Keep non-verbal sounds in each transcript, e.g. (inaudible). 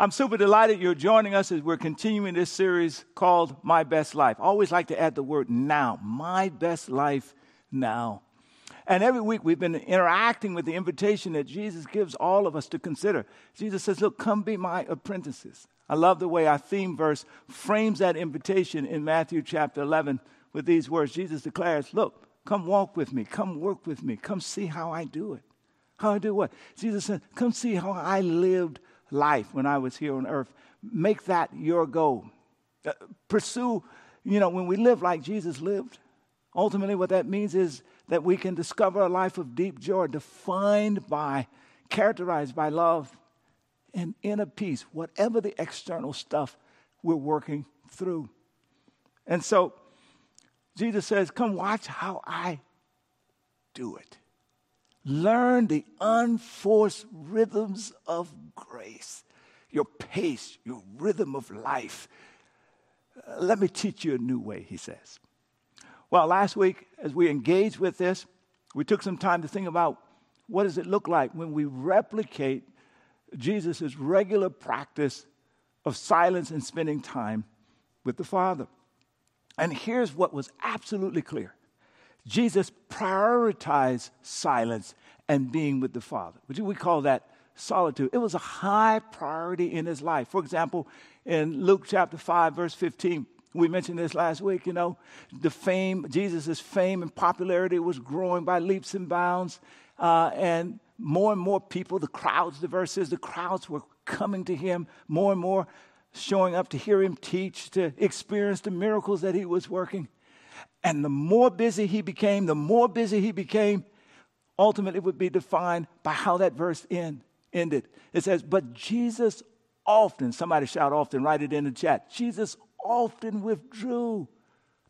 I'm super delighted you're joining us as we're continuing this series called My Best Life. I always like to add the word now. My best life now. And every week we've been interacting with the invitation that Jesus gives all of us to consider. Jesus says, Look, come be my apprentices. I love the way our theme verse frames that invitation in Matthew chapter 11 with these words. Jesus declares, Look, come walk with me, come work with me, come see how I do it. How I do what? Jesus said, Come see how I lived life when I was here on earth. Make that your goal. Uh, pursue, you know, when we live like Jesus lived, ultimately what that means is that we can discover a life of deep joy defined by, characterized by love and inner peace, whatever the external stuff we're working through. And so Jesus says, Come watch how I do it. Learn the unforced rhythms of grace, your pace, your rhythm of life. Uh, let me teach you a new way, he says. Well, last week, as we engaged with this, we took some time to think about what does it look like when we replicate Jesus' regular practice of silence and spending time with the Father. And here's what was absolutely clear Jesus prioritized silence and being with the Father. We call that solitude. It was a high priority in his life. For example, in Luke chapter 5, verse 15, we mentioned this last week, you know, the fame, Jesus' fame and popularity was growing by leaps and bounds. Uh, and more and more people, the crowds, the verse says, the crowds were coming to him, more and more showing up to hear him teach, to experience the miracles that he was working. And the more busy he became, the more busy he became, ultimately would be defined by how that verse end, ended. It says, But Jesus often, somebody shout often, write it in the chat. Jesus often withdrew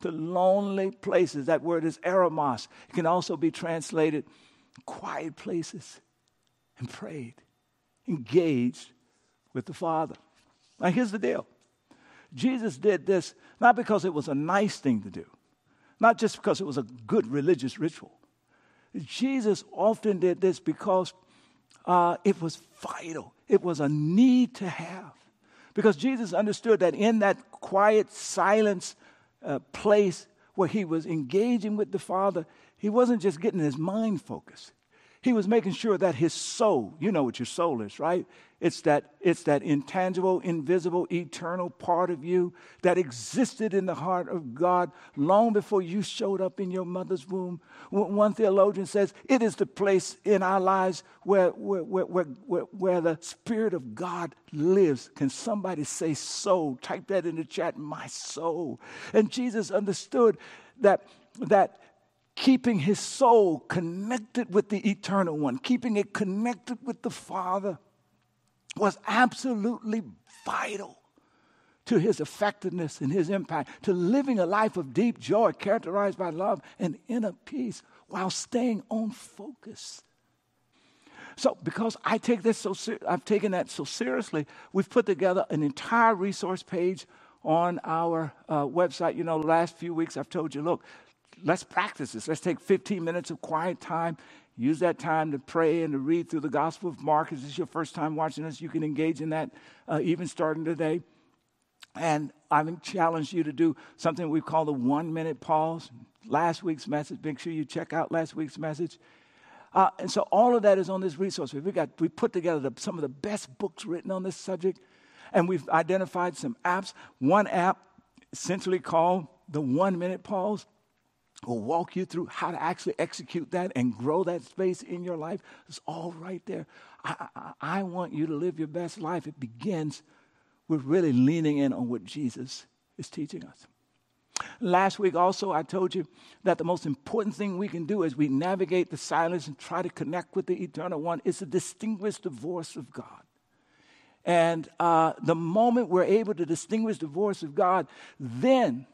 to lonely places. That word is eremos. It can also be translated quiet places and prayed, engaged with the Father. Now, here's the deal Jesus did this not because it was a nice thing to do, not just because it was a good religious ritual. Jesus often did this because uh, it was vital, it was a need to have. Because Jesus understood that in that quiet silence uh, place where he was engaging with the Father, he wasn't just getting his mind focused. He was making sure that his soul, you know what your soul is, right? It's that, it's that intangible, invisible, eternal part of you that existed in the heart of God long before you showed up in your mother's womb. One theologian says it is the place in our lives where, where, where, where, where the Spirit of God lives. Can somebody say soul? Type that in the chat, my soul. And Jesus understood that, that keeping his soul connected with the eternal one, keeping it connected with the Father was absolutely vital to his effectiveness and his impact, to living a life of deep joy characterized by love and inner peace while staying on focus. So, because I take this so ser- I've taken that so seriously, we've put together an entire resource page on our uh, website. You know, last few weeks I've told you, look, let's practice this. Let's take 15 minutes of quiet time Use that time to pray and to read through the Gospel of Mark. If this is your first time watching us, you can engage in that uh, even starting today. And I've challenged you to do something we call the one minute pause. Last week's message, make sure you check out last week's message. Uh, and so all of that is on this resource. We got we put together the, some of the best books written on this subject, and we've identified some apps. One app, essentially called the One Minute Pause, will walk you through how to actually execute that and grow that space in your life. It's all right there. I, I, I, want you to live your best life. It begins with really leaning in on what Jesus is teaching us. Last week, also, I told you that the most important thing we can do as we navigate the silence and try to connect with the eternal one is to distinguish the voice of God. And uh, the moment we're able to distinguish the voice of God, then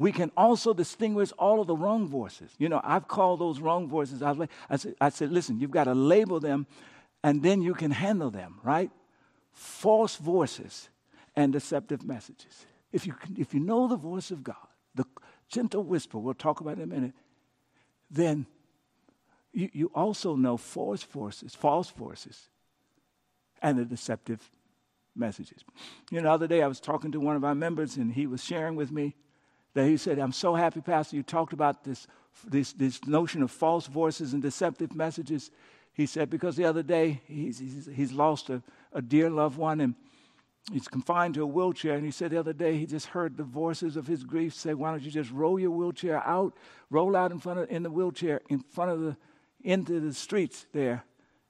we can also distinguish all of the wrong voices. You know, I've called those wrong voices. I, I, said, I said, listen, you've got to label them and then you can handle them, right? False voices and deceptive messages. If you, if you know the voice of God, the gentle whisper, we'll talk about in a minute, then you, you also know false forces, false forces, and the deceptive messages. You know, the other day I was talking to one of our members, and he was sharing with me that he said, I'm so happy, Pastor, you talked about this, this, this notion of false voices and deceptive messages. He said, because the other day he's, he's, he's lost a, a dear loved one and he's confined to a wheelchair. And he said the other day he just heard the voices of his grief say, Why don't you just roll your wheelchair out, roll out in front of in the wheelchair in front of the into the streets there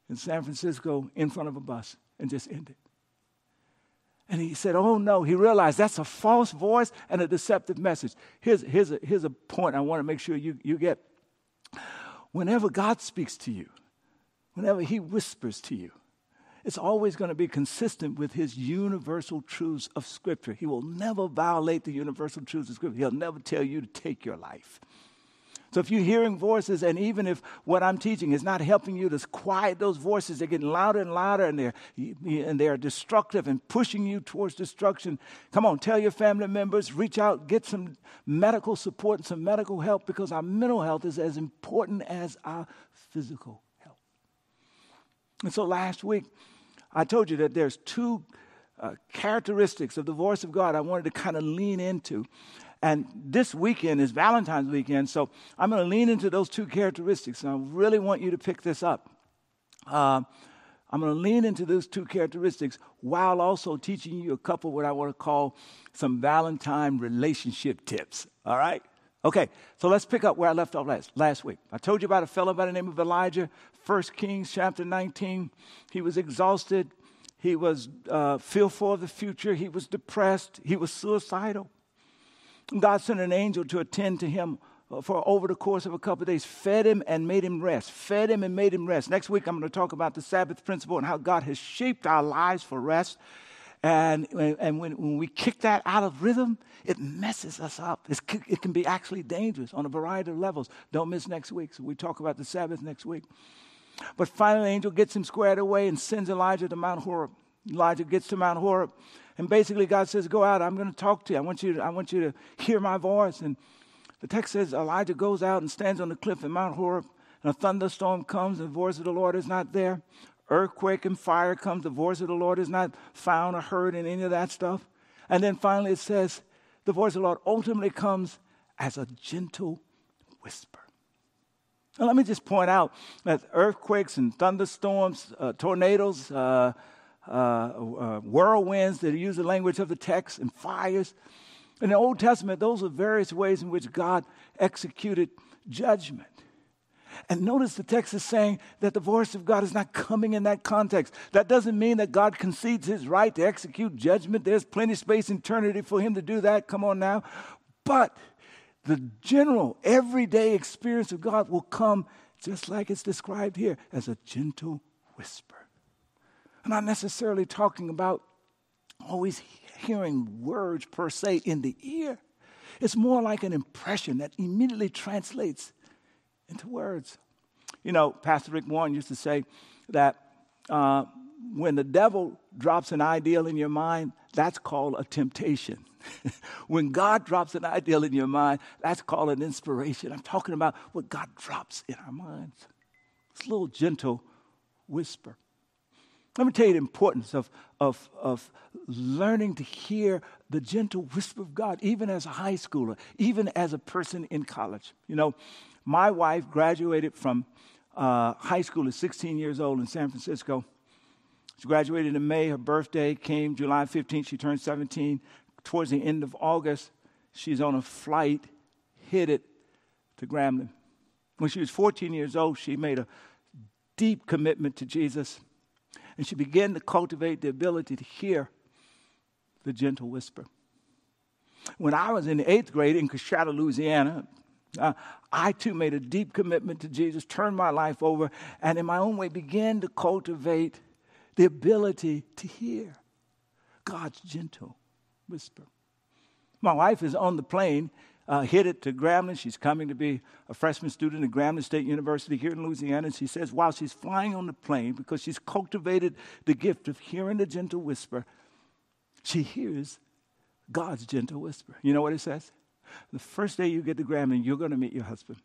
in San Francisco in front of a bus and just end it. And he said, Oh no, he realized that's a false voice and a deceptive message. Here's, here's, a, here's a point I want to make sure you, you get. Whenever God speaks to you, whenever he whispers to you, it's always going to be consistent with his universal truths of Scripture. He will never violate the universal truths of Scripture. He'll never tell you to take your life. So if you're hearing voices, and even if what I'm teaching is not helping you to quiet those voices, they're getting louder and louder, and they're and they're destructive and pushing you towards destruction. Come on, tell your family members, reach out, get some medical support and some medical help because our mental health is as important as our physical health. And so last week, I told you that there's two uh, characteristics of the voice of God I wanted to kind of lean into. And this weekend is Valentine's weekend, so I'm going to lean into those two characteristics. And I really want you to pick this up. Uh, I'm going to lean into those two characteristics while also teaching you a couple what I want to call some Valentine relationship tips. All right? Okay, so let's pick up where I left off last, last week. I told you about a fellow by the name of Elijah, 1 Kings chapter 19. He was exhausted, he was uh, fearful of the future, he was depressed, he was suicidal. God sent an angel to attend to him uh, for over the course of a couple of days, fed him and made him rest. Fed him and made him rest. Next week, I'm going to talk about the Sabbath principle and how God has shaped our lives for rest. And, and when, when we kick that out of rhythm, it messes us up. It's, it can be actually dangerous on a variety of levels. Don't miss next week. So we talk about the Sabbath next week. But finally, the angel gets him squared away and sends Elijah to Mount Horeb. Elijah gets to Mount Horeb and basically, God says, Go out. I'm going to talk to you. I want you to, I want you to hear my voice. And the text says Elijah goes out and stands on the cliff in Mount Horeb, and a thunderstorm comes, and the voice of the Lord is not there. Earthquake and fire comes, the voice of the Lord is not found or heard in any of that stuff. And then finally, it says, The voice of the Lord ultimately comes as a gentle whisper. Now, let me just point out that earthquakes and thunderstorms, uh, tornadoes, uh, uh, uh, whirlwinds that use the language of the text and fires. In the Old Testament, those are various ways in which God executed judgment. And notice the text is saying that the voice of God is not coming in that context. That doesn't mean that God concedes his right to execute judgment. There's plenty of space in eternity for him to do that. Come on now. But the general, everyday experience of God will come just like it's described here as a gentle whisper. I'm not necessarily talking about always hearing words per se in the ear. It's more like an impression that immediately translates into words. You know, Pastor Rick Warren used to say that uh, when the devil drops an ideal in your mind, that's called a temptation. (laughs) when God drops an ideal in your mind, that's called an inspiration. I'm talking about what God drops in our minds. It's a little gentle whisper. Let me tell you the importance of, of, of learning to hear the gentle whisper of God, even as a high schooler, even as a person in college. You know, my wife graduated from uh, high school at 16 years old in San Francisco. She graduated in May. Her birthday came July 15th. She turned 17. Towards the end of August, she's on a flight headed to Grambling. When she was 14 years old, she made a deep commitment to Jesus and she began to cultivate the ability to hear the gentle whisper. When I was in the eighth grade in Coushatta, Louisiana, uh, I too made a deep commitment to Jesus, turned my life over, and in my own way began to cultivate the ability to hear God's gentle whisper. My wife is on the plane uh, it to Grambling. She's coming to be a freshman student at Grambling State University here in Louisiana. And she says, while she's flying on the plane, because she's cultivated the gift of hearing the gentle whisper, she hears God's gentle whisper. You know what it says? The first day you get to Grambling, you're going to meet your husband.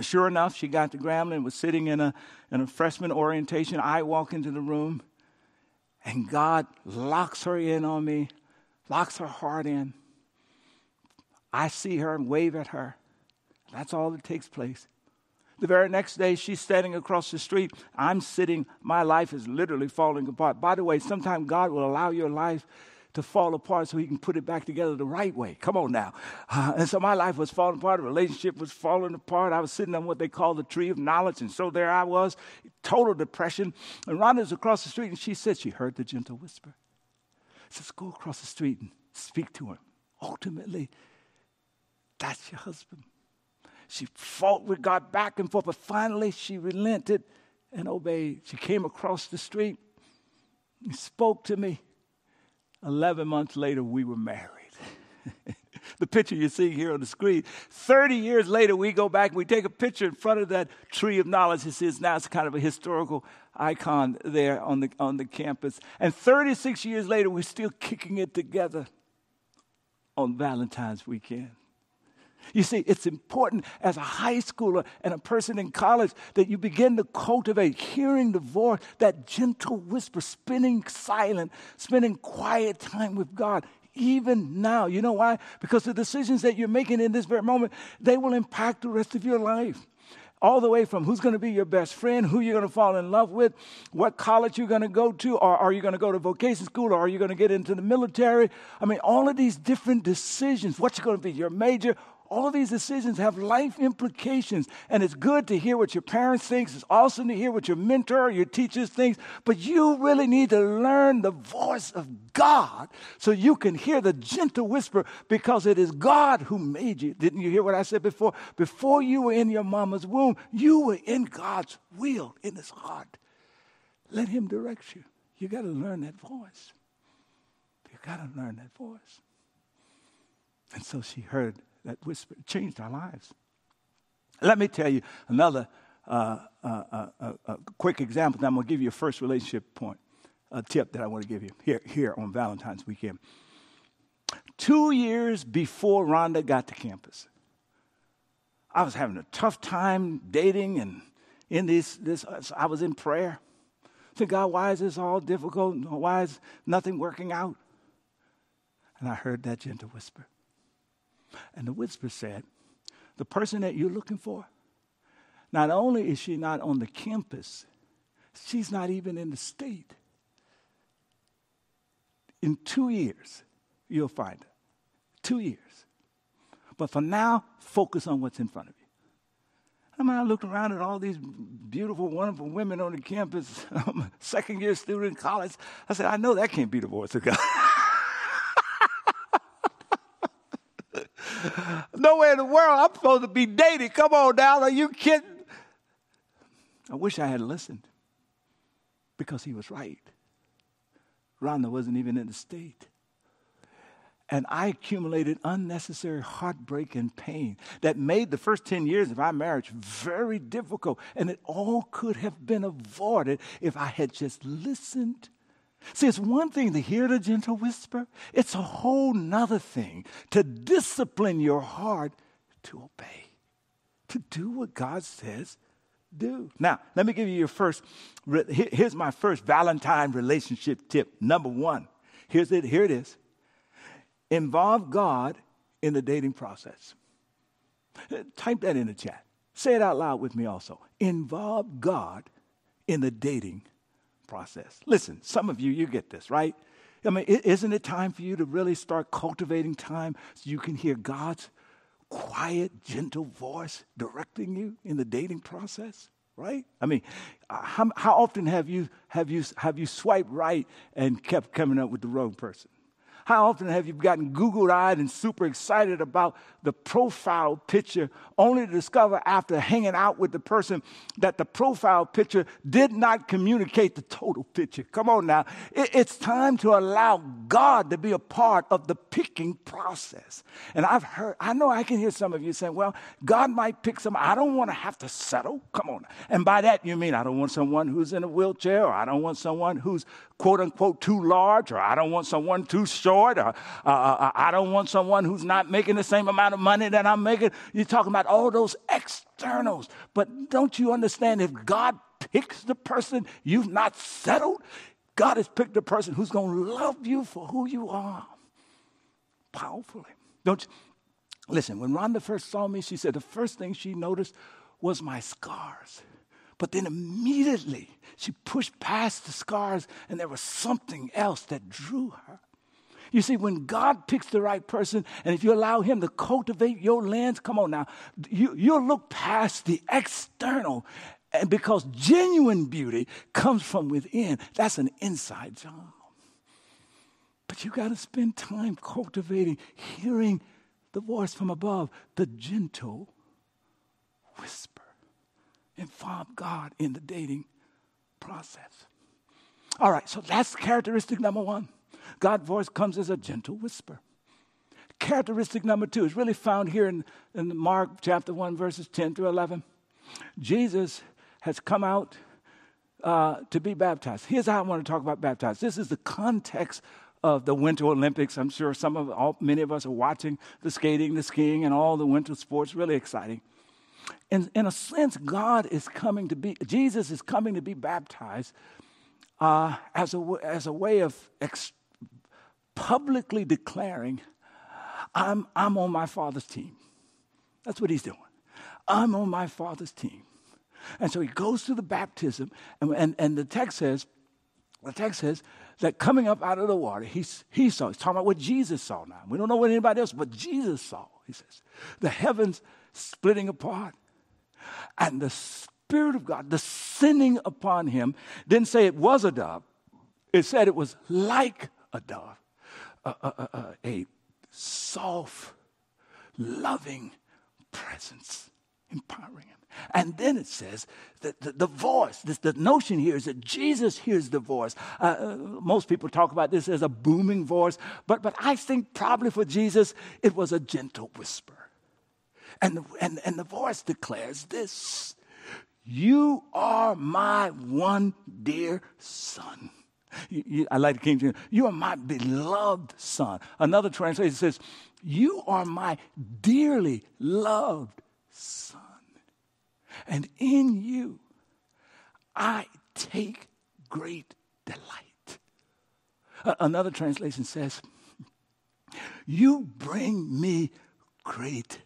Sure enough, she got to Grambling, was sitting in a, in a freshman orientation. I walk into the room, And God locks her in on me, locks her heart in. I see her and wave at her. That's all that takes place. The very next day, she's standing across the street. I'm sitting. My life is literally falling apart. By the way, sometimes God will allow your life to fall apart so he can put it back together the right way. Come on now. Uh, and so my life was falling apart. The relationship was falling apart. I was sitting on what they call the tree of knowledge. And so there I was, total depression. And Rhonda's across the street and she said she heard the gentle whisper. She says, go across the street and speak to him. Ultimately, that's your husband. She fought with God back and forth, but finally she relented and obeyed. She came across the street, and spoke to me. 11 months later, we were married. (laughs) the picture you see here on the screen. 30 years later, we go back, and we take a picture in front of that tree of knowledge. It says now it's kind of a historical icon there on the, on the campus. And 36 years later, we're still kicking it together on Valentine's weekend. You see, it's important as a high schooler and a person in college that you begin to cultivate hearing the voice, that gentle whisper, spending silent, spending quiet time with God. Even now, you know why? Because the decisions that you're making in this very moment, they will impact the rest of your life all the way from who's going to be your best friend, who you're going to fall in love with, what college you're going to go to, or are you going to go to vocation school, or are you going to get into the military? I mean, all of these different decisions, what's going to be your major, all these decisions have life implications. And it's good to hear what your parents think. It's awesome to hear what your mentor or your teachers think. But you really need to learn the voice of God so you can hear the gentle whisper because it is God who made you. Didn't you hear what I said before? Before you were in your mama's womb, you were in God's will, in his heart. Let him direct you. You got to learn that voice. You got to learn that voice. And so she heard that whisper changed our lives. Let me tell you another uh, uh, uh, uh, uh quick example. I'm going to give you a first relationship point, a tip that I want to give you here, here on Valentine's weekend. Two years before Rhonda got to campus, I was having a tough time dating and in this, this I was in prayer. To God, why is this all difficult? Why is nothing working out? And I heard that gentle whisper. And the whisper said, The person that you're looking for, not only is she not on the campus, she's not even in the state. In two years, you'll find her. Two years. But for now, focus on what's in front of you. I mean, I looked around at all these beautiful, wonderful women on the campus. (laughs) Second year student in college. I said, I know that can't be the voice of God. Nowhere in the world I'm supposed to be dating. Come on now, are you kidding? I wish I had listened because he was right. Rhonda wasn't even in the state. And I accumulated unnecessary heartbreak and pain that made the first 10 years of our marriage very difficult. And it all could have been avoided if I had just listened See, it's one thing to hear the gentle whisper, it's a whole nother thing to discipline your heart to obey, to do what God says do. Now, let me give you your first, here's my first Valentine relationship tip. Number one, here's it, here it is. Involve God in the dating process. Type that in the chat. Say it out loud with me also. Involve God in the dating process. Listen, some of you, you get this, right? I mean, isn't it time for you to really start cultivating time so you can hear God's quiet, gentle voice directing you in the dating process? Right? I mean, uh, how, how often have you, have, you, have you swiped right and kept coming up with the wrong person? How often have you gotten Google eyed and super excited about the profile picture only to discover after hanging out with the person that the profile picture did not communicate the total picture? Come on now. It, it's time to allow God to be a part of the picking process. And I've heard, I know I can hear some of you saying, well, God might pick some. I don't want to have to settle. Come on. And by that, you mean I don't want someone who's in a wheelchair or I don't want someone who's quote unquote too large, or I don't want someone too short, or uh, uh, uh, I don't want someone who's not making the same amount of money that I'm making. You're talking about all those externals. But don't you understand if God picks the person you've not settled, God has picked the person who's going to love you for who you are powerfully. Don't you? Listen, when Rhonda first saw me, she said the first thing she noticed was my scars. But then immediately she pushed past the scars and there was something else that drew her. You see, when God picks the right person, and if you allow Him to cultivate your lens, come on now, you, you'll look past the external. And because genuine beauty comes from within, that's an inside job. But you got to spend time cultivating, hearing the voice from above, the gentle whisper. Involve God in the dating process. All right, so that's characteristic number one. God's voice comes as a gentle whisper. Characteristic number two is really found here in, in Mark chapter 1, verses 10 through 11. Jesus has come out uh, to be baptized. Here's how I want to talk about baptized. This is the context of the Winter Olympics. I'm sure some of all, many of us are watching the skating, the skiing, and all the winter sports. Really exciting. In, in a sense, God is coming to be, Jesus is coming to be baptized uh, as, a, as a way of publicly declaring, I'm, I'm on my Father's team. That's what he's doing. I'm on my Father's team. And so he goes through the baptism, and, and, and the text says, the text says that coming up out of the water, he, he saw. He's talking about what Jesus saw now. We don't know what anybody else, but Jesus saw, he says. The heavens splitting apart, and the Spirit of God descending upon him. Didn't say it was a dove, it said it was like a dove, a, a, a, a soft, loving presence, empowering him. And then it says that the, the voice, this, the notion here is that Jesus hears the voice. Uh, uh, most people talk about this as a booming voice, but, but I think probably for Jesus, it was a gentle whisper. And, and, and the voice declares this You are my one dear son. You, you, I like the King James. You are my beloved son. Another translation says, You are my dearly loved son. And in you, I take great delight. Another translation says, You bring me great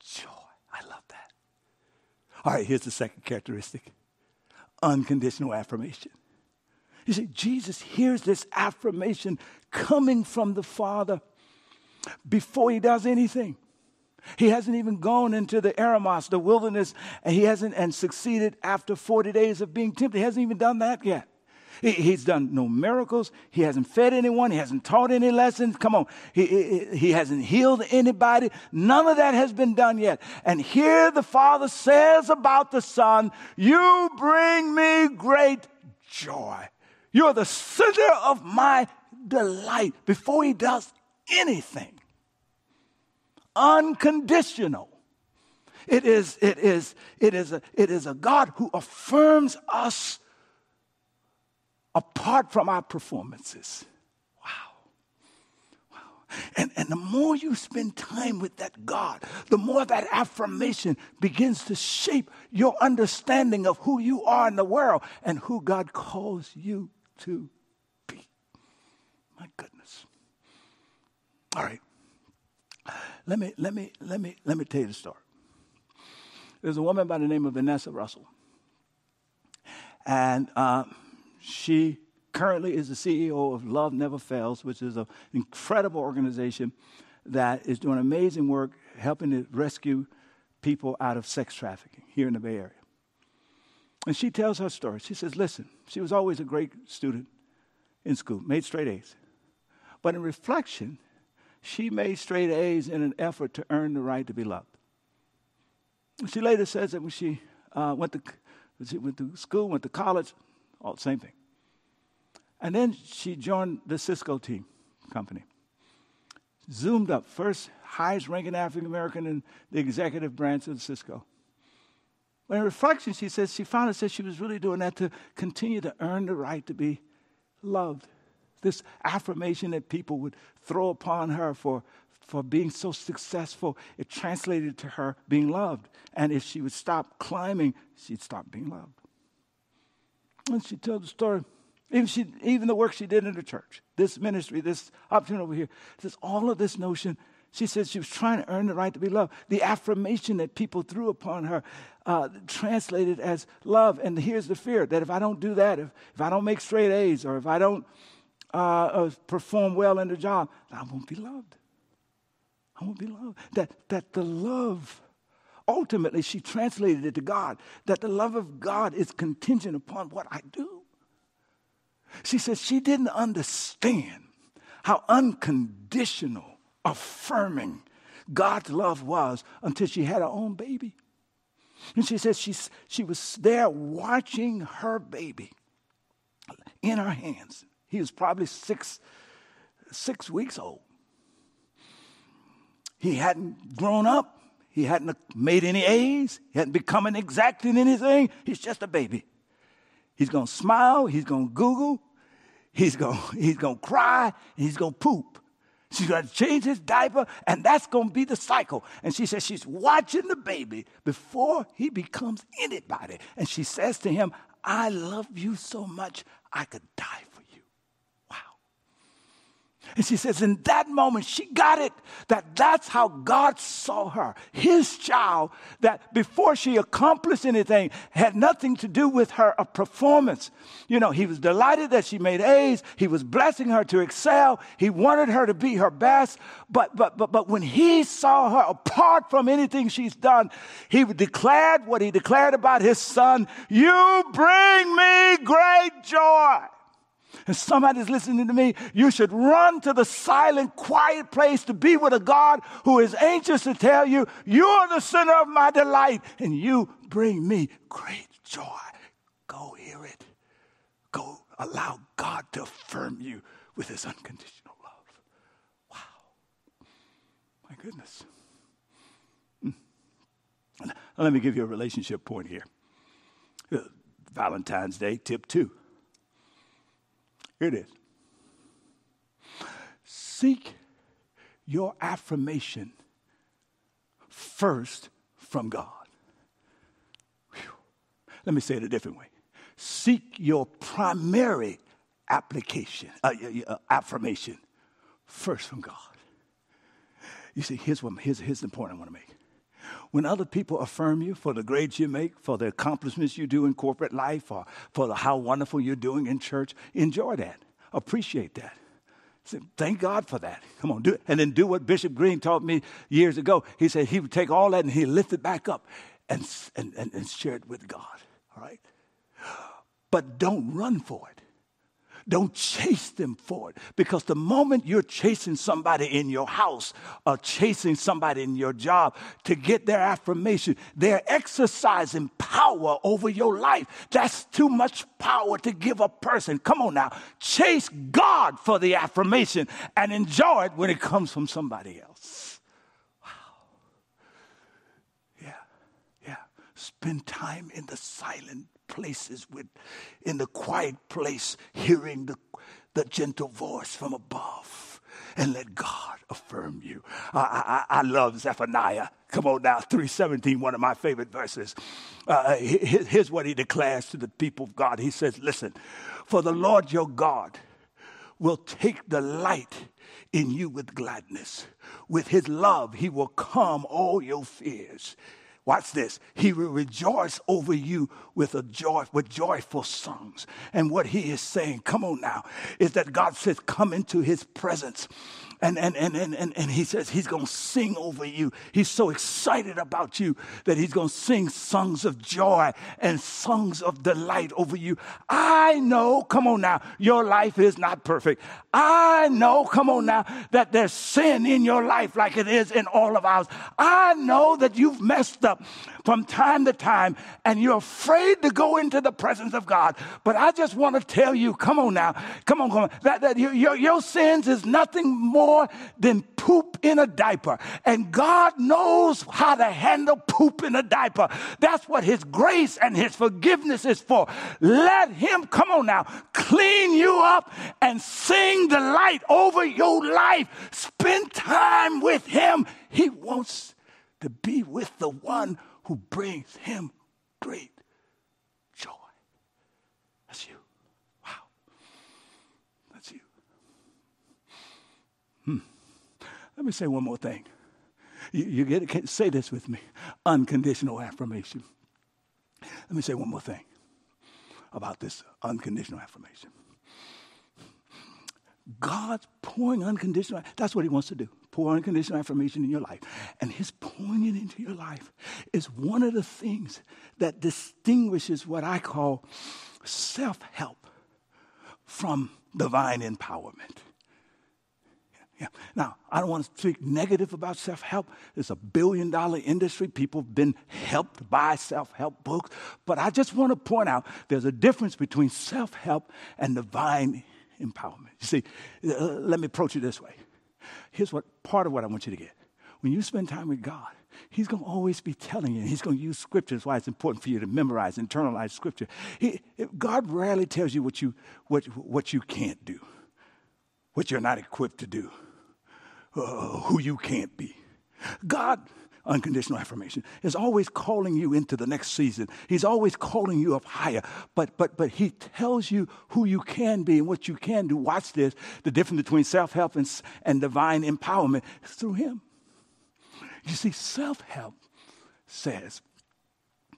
joy. I love that. All right, here's the second characteristic unconditional affirmation. You see, Jesus hears this affirmation coming from the Father before he does anything. He hasn't even gone into the Eremos, the wilderness, and he hasn't and succeeded after 40 days of being tempted. He hasn't even done that yet. He, he's done no miracles. He hasn't fed anyone. He hasn't taught any lessons. Come on. He, he, he hasn't healed anybody. None of that has been done yet. And here the Father says about the Son, You bring me great joy. You're the center of my delight before he does anything unconditional. It is, it is, it is, a, it is a God who affirms us apart from our performances. Wow. Wow. And, and the more you spend time with that God, the more that affirmation begins to shape your understanding of who you are in the world and who God calls you to be. My goodness. All right. Let me, let me, let me, let me tell you the story. There's a woman by the name of Vanessa Russell. And uh, she currently is the CEO of Love Never Fails, which is an incredible organization that is doing amazing work helping to rescue people out of sex trafficking here in the Bay Area. And she tells her story. She says, Listen, she was always a great student in school, made straight A's. But in reflection, she made straight A's in an effort to earn the right to be loved. She later says that when she uh, went, to, she went to school, went to college, all the same thing. And then she joined the Cisco team company. Zoomed up, first highest ranking African American in the executive branch of Cisco. But in reflection, she says she found out she was really doing that to continue to earn the right to be loved this affirmation that people would throw upon her for, for being so successful, it translated to her being loved. And if she would stop climbing, she'd stop being loved. And she told the story Even, she, even the work she did in the church, this ministry, this opportunity over here, this, all of this notion. She said she was trying to earn the right to be loved. The affirmation that people threw upon her uh, translated as love. And here's the fear that if I don't do that, if, if I don't make straight A's, or if I don't uh, uh, perform well in the job, I won't be loved. I won't be loved. That, that the love, ultimately, she translated it to God, that the love of God is contingent upon what I do. She says she didn't understand how unconditional, affirming God's love was until she had her own baby. And she says she's, she was there watching her baby in her hands. He was probably six, six weeks old. He hadn't grown up. He hadn't made any A's. He hadn't become an exact in anything. He's just a baby. He's going to smile. He's going to Google. He's going he's to cry. he's going to poop. She's going to change his diaper, and that's going to be the cycle. And she says she's watching the baby before he becomes anybody. And she says to him, I love you so much, I could die and she says, in that moment, she got it that that's how God saw her, his child, that before she accomplished anything had nothing to do with her a performance. You know, he was delighted that she made A's. He was blessing her to excel. He wanted her to be her best. But, but, but, but when he saw her apart from anything she's done, he declared what he declared about his son You bring me great joy and somebody's listening to me, you should run to the silent, quiet place to be with a God who is anxious to tell you, You are the center of my delight, and you bring me great joy. Go hear it. Go allow God to affirm you with his unconditional love. Wow. My goodness. Mm. Let me give you a relationship point here. Uh, Valentine's Day, tip two here it is. Seek your affirmation first from God. Whew. Let me say it a different way. Seek your primary application, uh, uh, affirmation first from God. You see, here's, what, here's, here's the point I want to make. When other people affirm you for the grades you make, for the accomplishments you do in corporate life, or for the, how wonderful you're doing in church, enjoy that. Appreciate that. Thank God for that. Come on, do it. And then do what Bishop Green taught me years ago. He said he would take all that and he lift it back up and, and, and, and share it with God. All right? But don't run for it. Don't chase them for it. Because the moment you're chasing somebody in your house or chasing somebody in your job to get their affirmation, they're exercising power over your life. That's too much power to give a person. Come on now. Chase God for the affirmation and enjoy it when it comes from somebody else. Wow. Yeah, yeah. Spend time in the silent places with, in the quiet place, hearing the, the gentle voice from above. And let God affirm you. I, I, I love Zephaniah. Come on now, 317, one of my favorite verses. Uh, here's what he declares to the people of God. He says, Listen, for the Lord your God will take delight in you with gladness. With his love, he will calm all your fears. Watch this. He will rejoice over you with a joy, with joyful songs. And what he is saying, come on now, is that God says, come into his presence and, and, and, and, and, and he says he's going to sing over you. He's so excited about you that he's going to sing songs of joy and songs of delight over you. I know, come on now, your life is not perfect. I know, come on now, that there's sin in your life like it is in all of ours. I know that you've messed up from time to time and you're afraid to go into the presence of God. But I just want to tell you, come on now, come on, come on, that, that your, your, sins is nothing more than poop in a diaper. And God knows how to handle poop in a diaper. That's what His grace and His forgiveness is for. Let Him, come on now, clean you up and sing the light over your life. Spend time with Him. He wants to be with the one who brings him great joy. That's you. Wow. That's you. Hmm. Let me say one more thing. You, you get say this with me unconditional affirmation. Let me say one more thing about this unconditional affirmation. God's pouring unconditional, that's what He wants to do. Pour unconditional affirmation in your life. And His pouring it into your life is one of the things that distinguishes what I call self help from divine empowerment. Yeah. Now, I don't want to speak negative about self help. It's a billion dollar industry. People have been helped by self help books. But I just want to point out there's a difference between self help and divine empowerment. You see, uh, let me approach it this way. Here's what part of what I want you to get. When you spend time with God, He's going to always be telling you. He's going to use scripture. That's why it's important for you to memorize, internalize scripture. He, God rarely tells you what you, what, what you can't do, what you're not equipped to do uh, who you can't be. God, unconditional affirmation, is always calling you into the next season. He's always calling you up higher. But but but he tells you who you can be and what you can do. Watch this. The difference between self-help and, and divine empowerment is through him. You see, self-help says,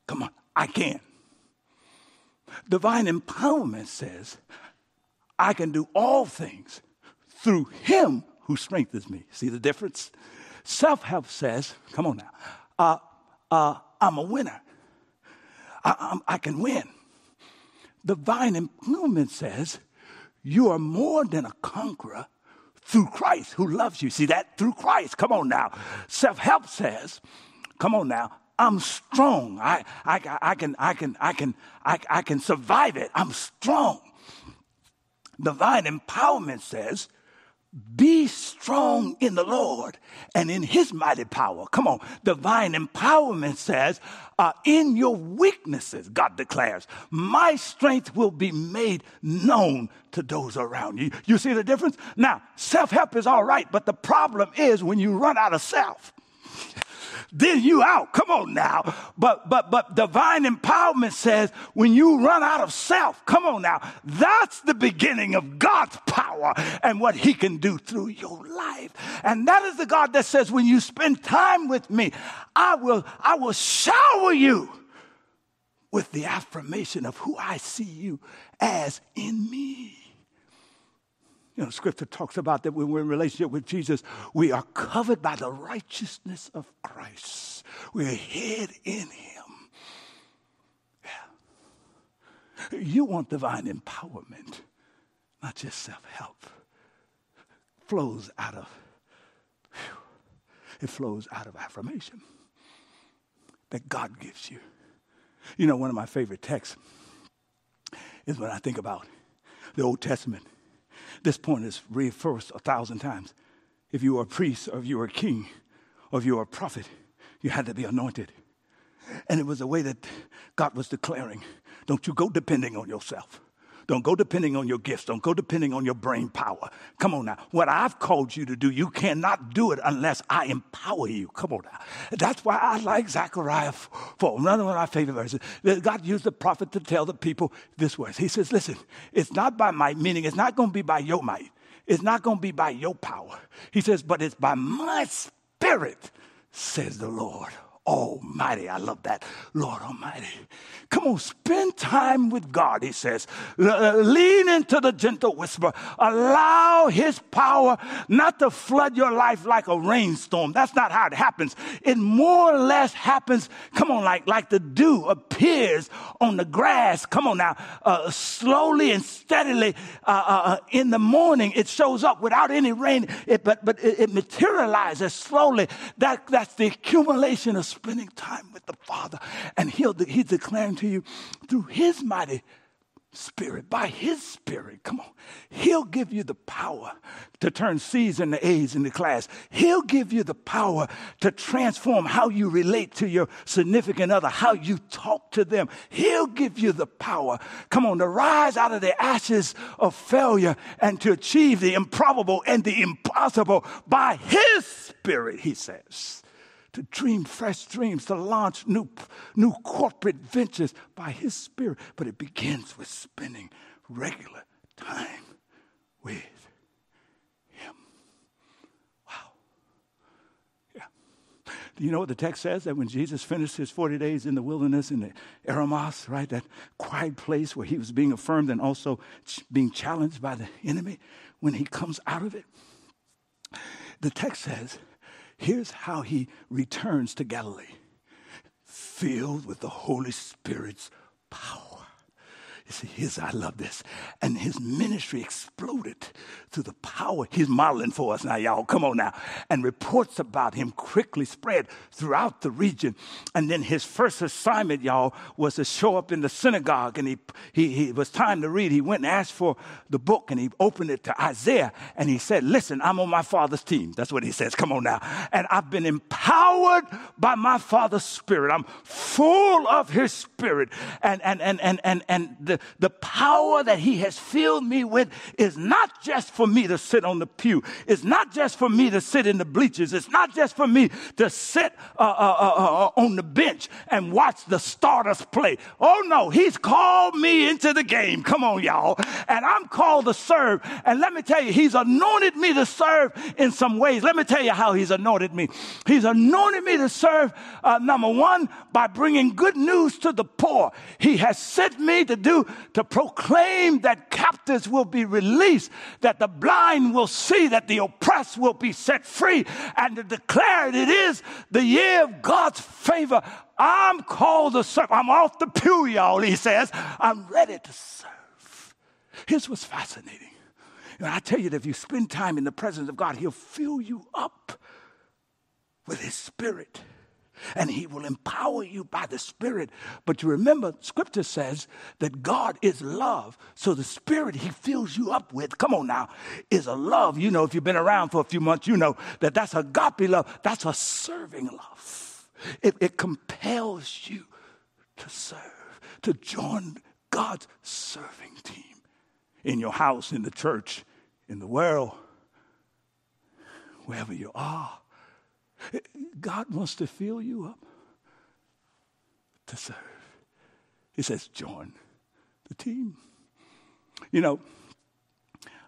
come on, I can. Divine empowerment says, I can do all things through him who strengthens me. See the difference? Self help says, come on now, uh, uh, I'm a winner. I, I, can win. Divine empowerment says, you are more than a conqueror through Christ who loves you. See that? Through Christ. Come on now. Self help says, come on now, I'm strong. I, I, I, can, I, can, I, can, I, I can survive it. I'm strong. Divine empowerment says, be strong in the Lord and in his mighty power. Come on. Divine empowerment says, uh, in your weaknesses, God declares, my strength will be made known to those around you. You see the difference? Now, self help is all right, but the problem is when you run out of self then you out. Come on now. But but but divine empowerment says when you run out of self, come on now. That's the beginning of God's power and what he can do through your life. And that is the God that says when you spend time with me, I will I will shower you with the affirmation of who I see you as in me. You know, scripture talks about that when we're in relationship with Jesus, we are covered by the righteousness of Christ. We're hid in him. Yeah. You want divine empowerment, not just self-help. Flows out of whew, it flows out of affirmation that God gives you. You know, one of my favorite texts is when I think about the Old Testament this point is reinforced a thousand times. If you were a priest, or if you were a king, or if you were a prophet, you had to be anointed. And it was a way that God was declaring don't you go depending on yourself. Don't go depending on your gifts. Don't go depending on your brain power. Come on now. What I've called you to do, you cannot do it unless I empower you. Come on now. That's why I like Zechariah 4. Another one of my favorite verses. God used the prophet to tell the people this way. He says, listen, it's not by might, meaning it's not going to be by your might. It's not going to be by your power. He says, but it's by my spirit, says the Lord Almighty. I love that. Lord Almighty. Come on, spend time with God, he says. Lean into the gentle whisper. Allow his power not to flood your life like a rainstorm. That's not how it happens. It more or less happens, come on, like, like the dew appears on the grass. Come on now, uh, slowly and steadily uh, uh, uh in the morning. It shows up without any rain, it, but, but it, it materializes slowly. That, that's the accumulation of spending time with the Father. And he'll, he's declaring to you through his mighty Spirit, by His Spirit, come on. He'll give you the power to turn C's into A's in the class. He'll give you the power to transform how you relate to your significant other, how you talk to them. He'll give you the power, come on, to rise out of the ashes of failure and to achieve the improbable and the impossible by His Spirit, He says to dream fresh dreams, to launch new, new corporate ventures by His Spirit. But it begins with spending regular time with Him. Wow. Yeah. Do you know what the text says? That when Jesus finished his 40 days in the wilderness in the Eremos, right, that quiet place where he was being affirmed and also being challenged by the enemy, when he comes out of it, the text says, here's how he returns to Galilee filled with the Holy Spirit's power. You see, his, I love this. And his ministry exploded through the power he's modeling for us now, y'all. Come on now. And reports about him quickly spread throughout the region. And then his first assignment, y'all, was to show up in the synagogue. And he, he, he was time to read. He went and asked for the book and he opened it to Isaiah. And he said, Listen, I'm on my father's team. That's what he says. Come on now. And I've been empowered by my father's spirit. I'm full of his spirit. And, and, and, and, and, and the the, the power that He has filled me with is not just for me to sit on the pew. It's not just for me to sit in the bleachers. It's not just for me to sit uh, uh, uh, uh, uh on the bench and watch the starters play. Oh no, He's called me into the game. Come on, y'all. And I'm called to serve. And let me tell you, He's anointed me to serve in some ways. Let me tell you how He's anointed me. He's anointed me to serve, uh, number one, by bringing good news to the poor. He has sent me to do to proclaim that captives will be released, that the blind will see, that the oppressed will be set free, and to declare it is the year of God's favor. I'm called to serve. I'm off the pew, y'all, he says. I'm ready to serve. Here's what's fascinating. And I tell you that if you spend time in the presence of God, He'll fill you up with His Spirit and He will empower you by the Spirit. But you remember, Scripture says that God is love. So the Spirit He fills you up with, come on now, is a love. You know, if you've been around for a few months, you know that that's a agape love. That's a serving love. It, it compels you to serve, to join God's serving team in your house, in the church, in the world, wherever you are. God wants to fill you up to serve. He says, join the team. You know,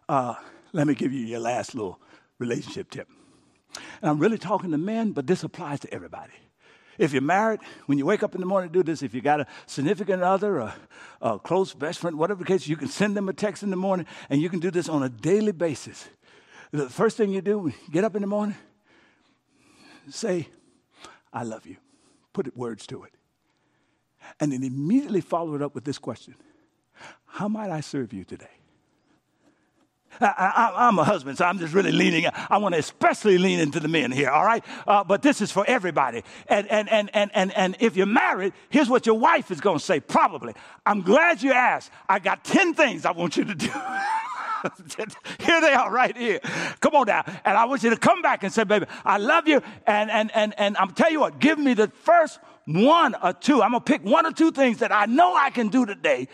uh, let me give you your last little relationship tip. And I'm really talking to men, but this applies to everybody. If you're married, when you wake up in the morning, do this. If you got a significant other, a, a close best friend, whatever the case, you can send them a text in the morning, and you can do this on a daily basis. The first thing you do get up in the morning, say, I love you. Put words to it. And then immediately follow it up with this question How might I serve you today? I, am a husband, so I'm just really leaning. I want to especially lean into the men here, all right? Uh, but this is for everybody. And, and, and, and, and, and if you're married, here's what your wife is going to say probably. I'm glad you asked. I got 10 things I want you to do. (laughs) (laughs) here they are right here. Come on now. And I want you to come back and say, baby, I love you. And, and, and, and I'm tell you what, give me the first one or two. I'm going to pick one or two things that I know I can do today.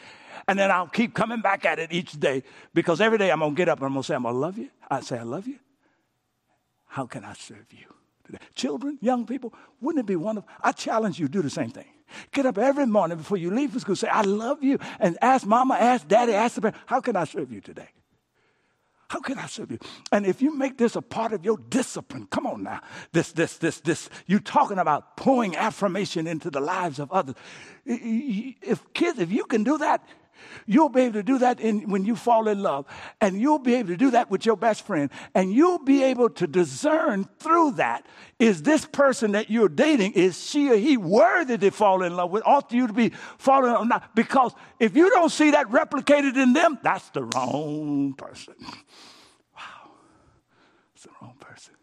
And then I'll keep coming back at it each day because every day I'm going to get up and I'm going to say, I'm going to love you. I say, I love you. How can I serve you today? Children, young people, wouldn't it be wonderful? I challenge you do the same thing. Get up every morning before you leave for school, say, I love you, and ask mama, ask daddy, ask the parent, how can I serve you today? How can I serve you? And if you make this a part of your discipline, come on now. This, this, this, this, you talking about pouring affirmation into the lives of others. If kids, if you can do that, You'll be able to do that in, when you fall in love. And you'll be able to do that with your best friend. And you'll be able to discern through that is this person that you're dating, is she or he worthy to fall in love with? Ought you to be falling or not? Because if you don't see that replicated in them, that's the wrong person. Wow. It's the wrong person.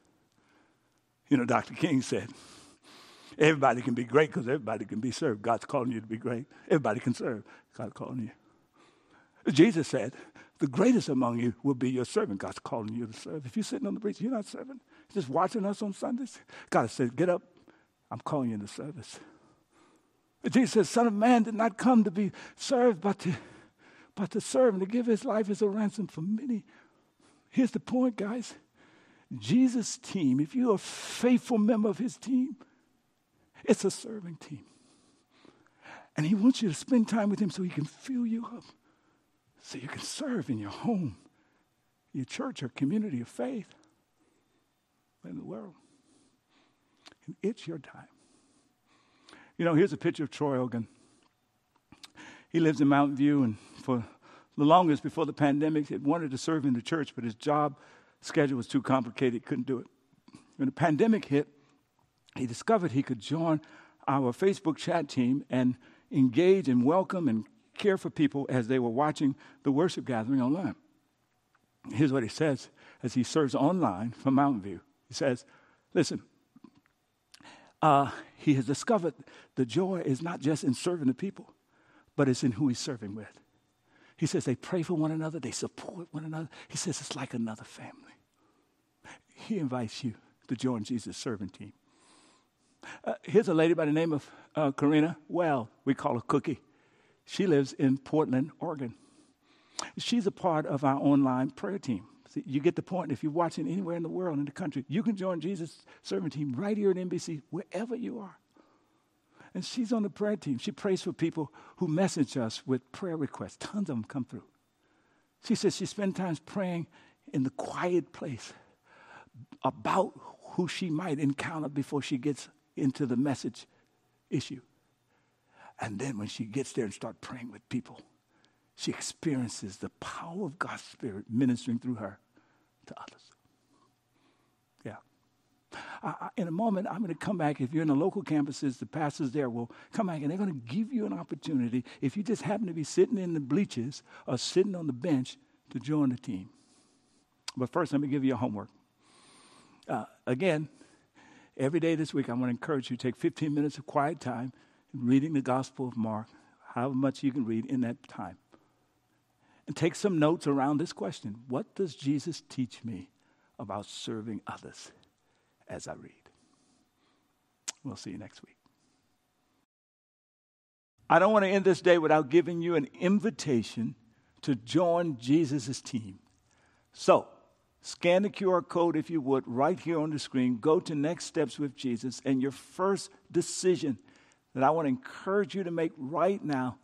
You know, Dr. King said, Everybody can be great because everybody can be served. God's calling you to be great. Everybody can serve. God's calling you. Jesus said, the greatest among you will be your servant. God's calling you to serve. If you're sitting on the bridge, you're not serving. Just watching us on Sundays. God said, get up. I'm calling you into service. Jesus said, Son of Man did not come to be served, but to, but to serve and to give his life as a ransom for many. Here's the point, guys. Jesus' team, if you're a faithful member of his team, it's a serving team. And he wants you to spend time with him so he can fill you up so you can serve in your home, your church, or community of faith, in the world. And it's your time. You know, here's a picture of Troy Ogun. He lives in Mountain View, and for the longest before the pandemic, he wanted to serve in the church, but his job schedule was too complicated. Couldn't do it. When the pandemic hit, he discovered he could join our Facebook chat team and engage and welcome and care for people as they were watching the worship gathering online. Here's what he says as he serves online from Mountain View. He says, Listen, uh, he has discovered the joy is not just in serving the people, but it's in who he's serving with. He says they pray for one another, they support one another. He says it's like another family. He invites you to join Jesus' serving team. Uh, here's a lady by the name of uh, Karina Well. We call her Cookie. She lives in Portland, Oregon. She's a part of our online prayer team. See, you get the point. If you're watching anywhere in the world, in the country, you can join Jesus' serving team right here at NBCC, wherever you are. And she's on the prayer team. She prays for people who message us with prayer requests. Tons of them come through. She says she spends time praying in the quiet place about who she might encounter before she gets into the message issue. And then when she gets there and starts praying with people, she experiences the power of God's Spirit ministering through her to others. Yeah. I, I, in a moment, I'm going to come back. If you're in the local campuses, the pastors there will come back and they're going to give you an opportunity, if you just happen to be sitting in the bleachers or sitting on the bench, to join the team. But first, let me give you a homework. Uh, again, every day this week, I want to encourage you to take 15 minutes of quiet time reading the Gospel of Mark, however much you can read in that time and take some notes around this question What does Jesus teach me about serving others as I read? We'll see you next week. I don't want to end this day without giving you an invitation to join Jesus' team. So, scan the QR code if you would, right here on the screen. Go to Next Steps with Jesus, and your first decision that I want to encourage you to make right now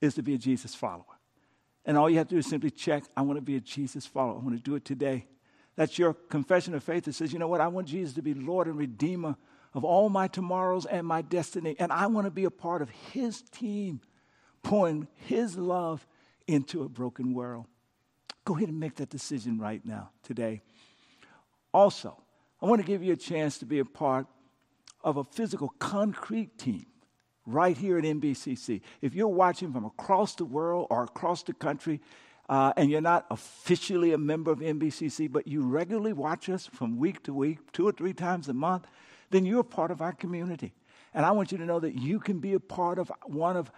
is to be a Jesus follower. And all you have to do is simply check, I want to be a Jesus follower. I want to do it today. That's your confession of faith that says, you know what? I want Jesus to be Lord and Redeemer of all my tomorrows and my destiny. And I want to be a part of His team, pouring His love into a broken world. Go ahead and make that decision right now, today. Also, I want to give you a chance to be a part of a physical, concrete team right here at NBCC. If you're watching from across the world or across the country, uh, and you're not officially a member of NBCC, but you regularly watch us from week to week, two or three times a month, then you're part of our community. And I want you to know that you can be a part of one of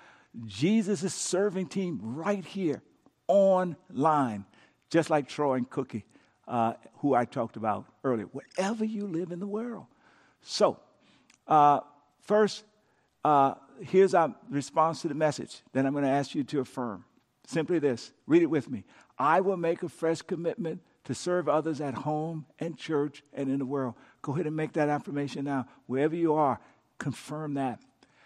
Jesus' serving team right here online, just like Troy and Cookie, uh, who I talked about earlier, wherever you live in the world. So, uh, first, uh, here's our response to the message. Then I'm going to ask you to affirm. Simply this read it with me. I will make a fresh commitment to serve others at home and church and in the world. Go ahead and make that affirmation now. Wherever you are, confirm that.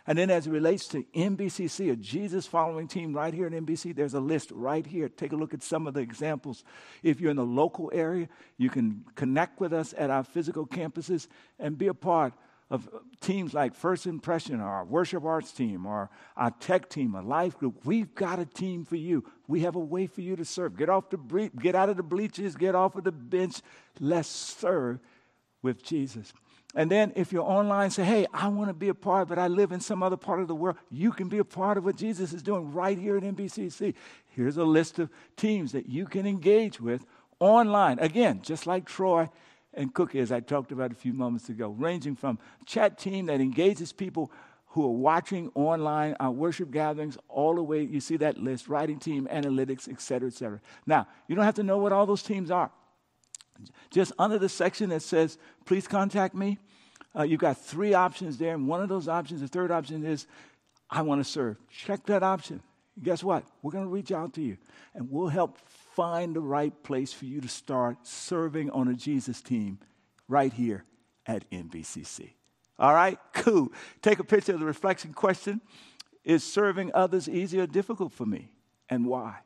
And then, as it relates to NBCC, a Jesus following team right here at NBCC, there's a list right here. Take a look at some of the examples. If you're in the local area, you can connect with us at our physical campuses and be a part of uh, teams like First Impression or our worship arts team or our tech team, a life group, we've got a team for you. We have a way for you to serve. Get off the bre- get out of the bleachers, get off of the bench. Let's serve with Jesus. And then if you're online, say, hey, I want to be a part, but I live in some other part of the world. You can be a part of what Jesus is doing right here at NBCC. Here's a list of teams that you can engage with online. Again, just like Troy and Cookie, as I talked about a few moments ago, ranging from chat team that engages people who are watching online our worship gatherings, all the way, you see that list, writing team, analytics, et cetera, et cetera. Now, you don't have to know what all those teams are. Just under the section that says, please contact me, uh, you've got three options there, and one of those options, the third option is, I want to serve. Check that option. Guess what? We're going to reach out to you, and we'll help find the right place for you to start serving on a Jesus team right here at NBCC. All right, cool. Take a picture of the reflection question Is serving others easy or difficult for me? And why?